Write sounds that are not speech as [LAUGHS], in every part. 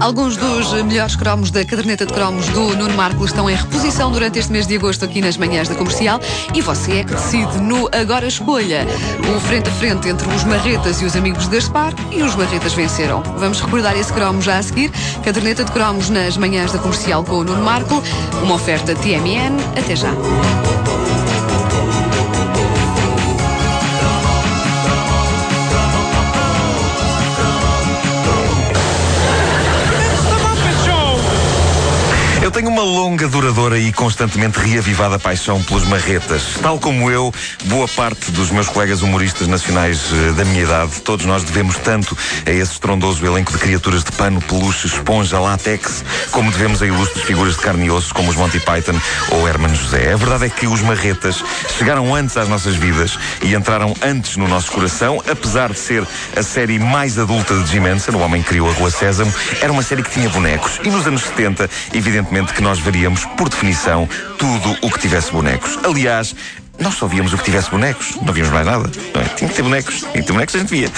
Alguns dos melhores cromos da caderneta de cromos do Nuno Marco estão em reposição durante este mês de agosto aqui nas manhãs da comercial e você é que decide no Agora Escolha. O frente a frente entre os Marretas e os amigos de Gaspar e os Marretas venceram. Vamos recordar esse cromo já a seguir. Caderneta de cromos nas manhãs da comercial com o Nuno Marco. Uma oferta TMN. Até já. Tenho uma longa, duradoura e constantemente reavivada paixão pelos marretas. Tal como eu, boa parte dos meus colegas humoristas nacionais eh, da minha idade, todos nós devemos tanto a esse estrondoso elenco de criaturas de pano, peluche, esponja, látex, como devemos a ilustres figuras de carne e osso como os Monty Python ou Herman José. A verdade é que os marretas chegaram antes às nossas vidas e entraram antes no nosso coração, apesar de ser a série mais adulta de Jim Henson, o homem que criou a Rua Sésamo, era uma série que tinha bonecos. E nos anos 70, evidentemente, que nós veríamos, por definição, tudo o que tivesse bonecos. Aliás, nós só víamos o que tivesse bonecos, não víamos mais nada. Não é? Tinha que ter bonecos, tinha que ter bonecos, a gente via. Uh,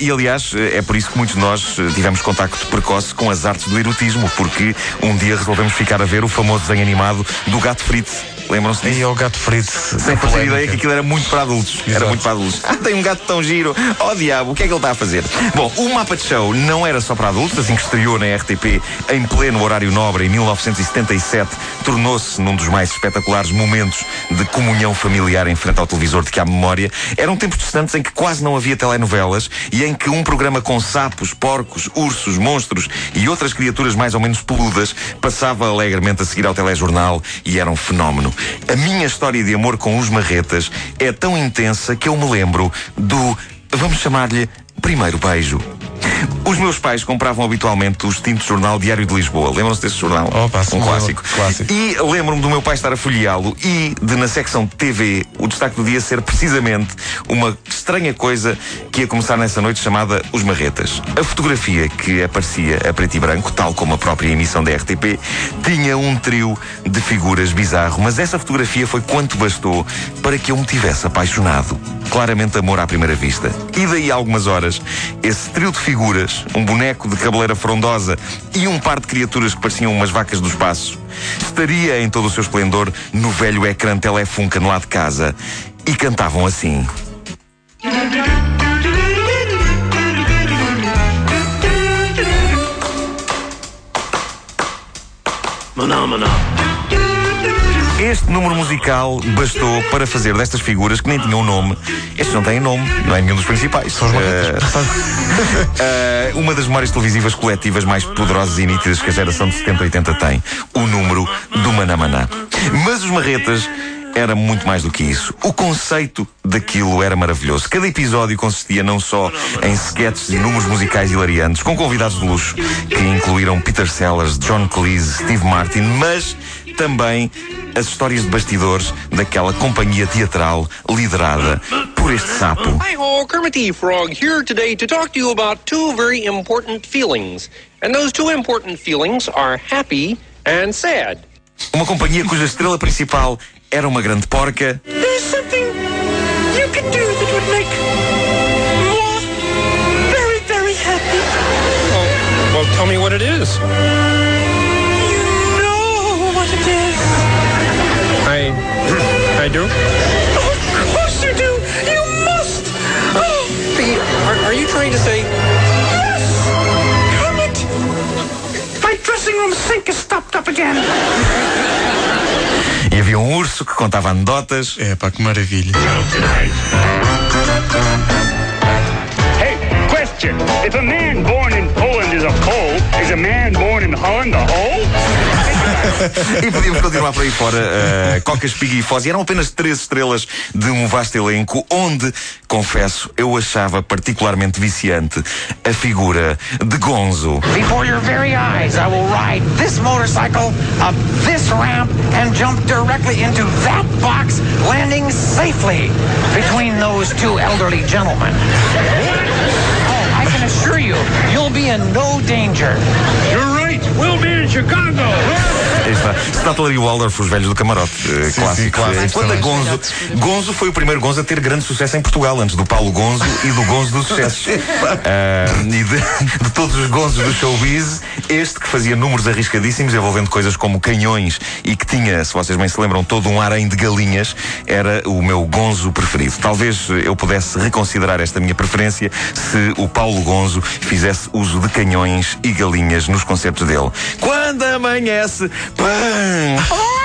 e aliás, é por isso que muitos de nós tivemos contacto precoce com as artes do erotismo, porque um dia resolvemos ficar a ver o famoso desenho animado do gato frito Lembram-se disso? E o gato frito. Sem fazer ideia que aquilo era muito para adultos. Exato. Era muito para adultos. Ah, tem um gato tão giro. Oh diabo, o que é que ele está a fazer? Bom, o mapa de show não era só para adultos, assim que estreou na RTP em pleno horário nobre em 1977, tornou-se num dos mais espetaculares momentos de comunhão familiar em frente ao televisor de que há memória. Eram tempos distantes em que quase não havia telenovelas e em que um programa com sapos, porcos, ursos, monstros e outras criaturas mais ou menos peludas passava alegremente a seguir ao telejornal e era um fenómeno. A minha história de amor com os marretas é tão intensa que eu me lembro do, vamos chamar-lhe, primeiro beijo. Os meus pais compravam habitualmente o extinto jornal Diário de Lisboa. Lembram-se desse jornal? Opa, um clássico. clássico. E lembro-me do meu pai estar a folheá-lo e de, na secção TV, o destaque do dia ser precisamente uma estranha coisa que ia começar nessa noite chamada Os Marretas. A fotografia que aparecia a preto e branco, tal como a própria emissão da RTP, tinha um trio de figuras bizarro, mas essa fotografia foi quanto bastou para que eu me tivesse apaixonado. Claramente amor à primeira vista. E daí a algumas horas, esse trio de figuras figuras, um boneco de cabeleira frondosa e um par de criaturas que pareciam umas vacas do espaço, estaria em todo o seu esplendor no velho ecrã no lado de casa e cantavam assim. Maná, maná. Este número musical bastou para fazer destas figuras que nem tinham nome. Estes não têm nome, não é nenhum dos principais. São os uh, uh, [LAUGHS] Uma das memórias televisivas coletivas mais poderosas e nítidas que a geração de 70 e 80 tem. O número do Manamaná. Mas os marretas era muito mais do que isso. O conceito daquilo era maravilhoso. Cada episódio consistia não só em sketches e números musicais hilariantes, com convidados de luxo, que incluíram Peter Sellers, John Cleese, Steve Martin, mas também as histórias de bastidores daquela companhia teatral liderada por este sapo. Hi ho, Kermit the Frog here today to talk to you about two very important feelings. And those two important feelings are happy and sad. Uma companhia cuja estrela principal era uma grande porca. There's something you can do that would make um urso que contava anedotas. É, pá, que maravilha. Hey, question. If a man born in Poland is a Pole, is a man born in Holland a hole? E podíamos continuar por aí fora. Uh, Coca, Espiga e Foz. E eram apenas três estrelas de um vasto elenco, onde, confesso, eu achava particularmente viciante a figura de Gonzo. Before your very eyes, I will ride this motorcycle up this ramp and jump directly into that box, landing safely between those two elderly gentlemen. Oh, I can assure you, you'll be in no danger. You're right. We'll be in Chicago. Aí está. Statler e Waldorf, os velhos do camarote. eh, Sim, clássico. sim, clássico Eh, Quando a. Gonzo. Gonzo foi o primeiro Gonzo a ter grande sucesso em Portugal, antes do Paulo Gonzo e do Gonzo do sucesso. Ah, [LAUGHS] e de, de todos os Gonzos do showbiz, este que fazia números arriscadíssimos, envolvendo coisas como canhões e que tinha, se vocês bem se lembram, todo um harém de galinhas, era o meu Gonzo preferido. Talvez eu pudesse reconsiderar esta minha preferência se o Paulo Gonzo fizesse uso de canhões e galinhas nos concertos dele. Quando amanhece, pam!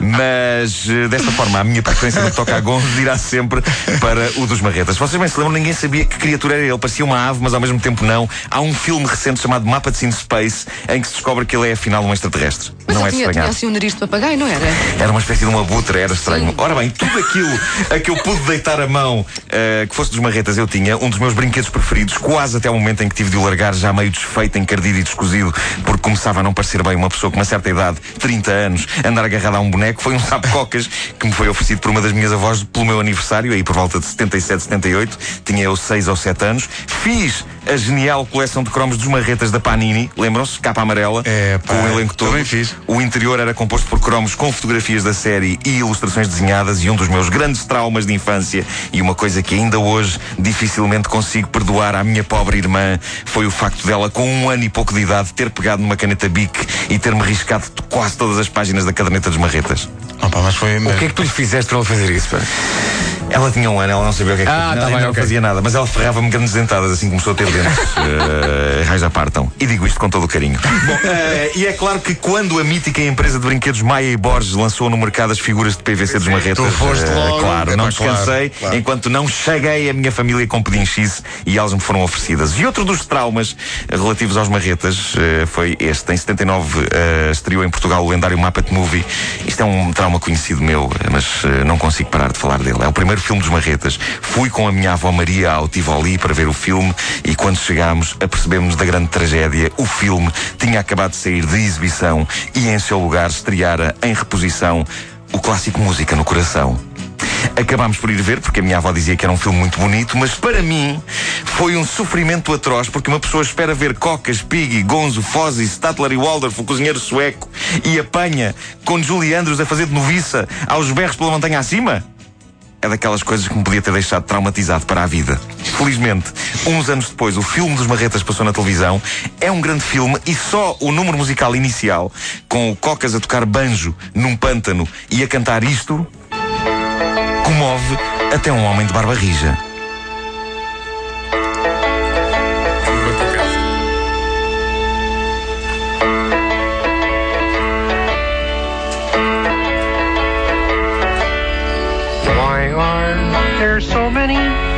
Mas eh, desta forma, a minha preferência no que toca a Gonzo irá sempre para o dos Marretas. Vocês bem se lembram, ninguém sabia que criatura era ele. Parecia uma ave, mas ao mesmo tempo não. Há um filme recente chamado Mapa de Sin Space em que se descobre que ele é afinal um extraterrestre. Mas não é tinha, tinha assim um nariz de papagaio, não era? Era uma espécie de uma abutre, era estranho. Ora bem, tudo aquilo a que eu pude deitar a mão, eh, que fosse dos marretas, eu tinha um dos meus brinquedos preferidos, quase até o momento em que tive de o largar, já meio desfeito, encardido e descozido, porque começava a não parecer bem uma pessoa com uma certa idade, 30 anos, andar agarrada a um boneco. Foi um [LAUGHS] sapo-cocas que me foi oferecido por uma das minhas avós pelo meu aniversário, aí por volta de 77, 78. Tinha eu 6 ou 7 anos. Fiz a genial coleção de cromos dos marretas da Panini, lembram-se? Capa amarela, É, pá, com o elenco todo. também fiz. O interior era composto por cromos com fotografias da série e ilustrações desenhadas e um dos meus grandes traumas de infância e uma coisa que ainda hoje dificilmente consigo perdoar à minha pobre irmã foi o facto dela, com um ano e pouco de idade, ter pegado numa caneta Bic e ter-me riscado quase todas as páginas da caderneta dos marretas. Opa, mas foi. O que é que tu lhe fizeste para ele fazer isso? pá? Ela tinha um ano, ela não sabia o que é que Ah, tá Ela bem, ainda não ok. fazia nada, mas ela ferrava-me grandes dentadas assim começou a ter dentes. uh, [LAUGHS] raios apartam. E digo isto com todo o carinho. Bom, eh, e é claro que quando a mítica empresa de brinquedos Maia e Borges lançou no mercado as figuras de PVC dos marretas, Tu foste eh, logo. claro, É não pá, claro, descansei claro. enquanto não cheguei a minha família com pedinchice e elas me foram oferecidas. E outro dos traumas relativos aos marretas eh, foi este. Em 79 eh, estreou em Portugal o lendário Muppet Movie. Isto é um trauma conhecido meu, mas não consigo parar de falar dele. É o primeiro filme dos marretas. Fui com a minha avó Maria ao Tivoli para ver o filme e quando chegámos apercebemos da grande tragédia. O filme tinha acabado de sair de exibição e em seu lugar estreara em reposição o clássico Música no Coração. Acabámos por ir ver, porque a minha avó dizia que era um filme muito bonito, mas para mim foi um sofrimento atroz, porque uma pessoa espera ver Cocas, Piggy, Gonzo, Fozzy, Statler e Waldorf, o cozinheiro sueco, e apanha com Julie Andrews a fazer de noviça aos berros pela montanha acima? É daquelas coisas que me podia ter deixado traumatizado para a vida. Felizmente, uns anos depois, o filme dos Marretas passou na televisão. É um grande filme e só o número musical inicial, com o Cocas a tocar banjo num pântano e a cantar isto, comove até um homem de barba rija. There are There's so many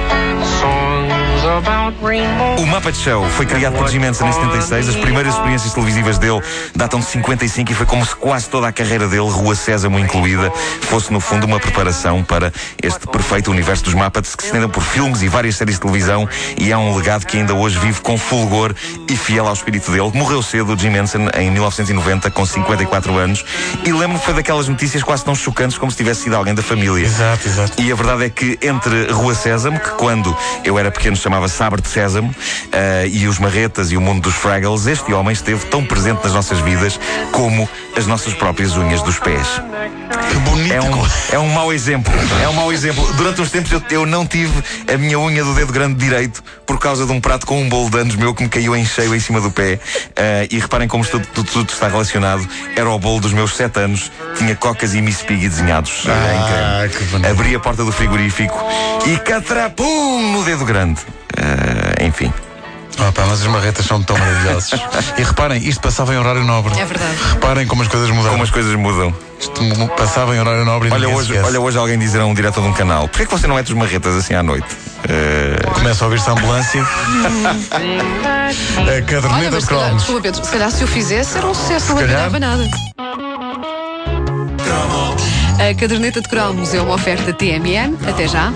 O Muppet Show foi criado por Jim Henson em 76. As primeiras experiências televisivas dele datam de 55 e foi como se quase toda a carreira dele, Rua Sésamo incluída, fosse no fundo uma preparação para este perfeito universo dos Muppets que se estendem por filmes e várias séries de televisão e é um legado que ainda hoje vive com fulgor e fiel ao espírito dele. Morreu cedo o Jim Henson em 1990 com 54 anos e lembro-me foi daquelas notícias quase tão chocantes como se tivesse sido alguém da família. Exato, exato. E a verdade é que entre Rua Sésamo, que quando eu era pequeno chamava Sabre de Sésamo, eh, e os Marretas e o mundo dos Fraggles, este homem esteve tão presente nas nossas vidas como as nossas próprias unhas dos pés. Que bonito. É um, é um mau exemplo. É um mau exemplo. Durante uns tempos eu, eu não tive a minha unha do dedo grande direito por causa de um prato com um bolo de anos meu que me caiu em cheio em cima do pé. Eh, e reparem como isto tudo, tudo está relacionado. Era o bolo dos meus sete anos. Tinha cocas e Miss Piggy desenhados em Ah, bonito. Abri a porta do frigorífico e catrapum no dedo grande. Enfim. Opa, mas as marretas são tão maravilhosos. [LAUGHS] e reparem, isto passava em horário nobre. É verdade. Reparem como as coisas mudaram. Como as coisas mudam. Isto passava em horário nobre Olha hoje, olha hoje alguém dizer a um diretor de um canal: Porquê que você não mete os marretas assim à noite? Eh, Começa a ouvir-se a ambulância. [LAUGHS] a caderneta de cromos. desculpa, Pedro, se calhar se eu fizesse era um sucesso, não ganhava nada. A caderneta de cromos é uma oferta TMN. Até já.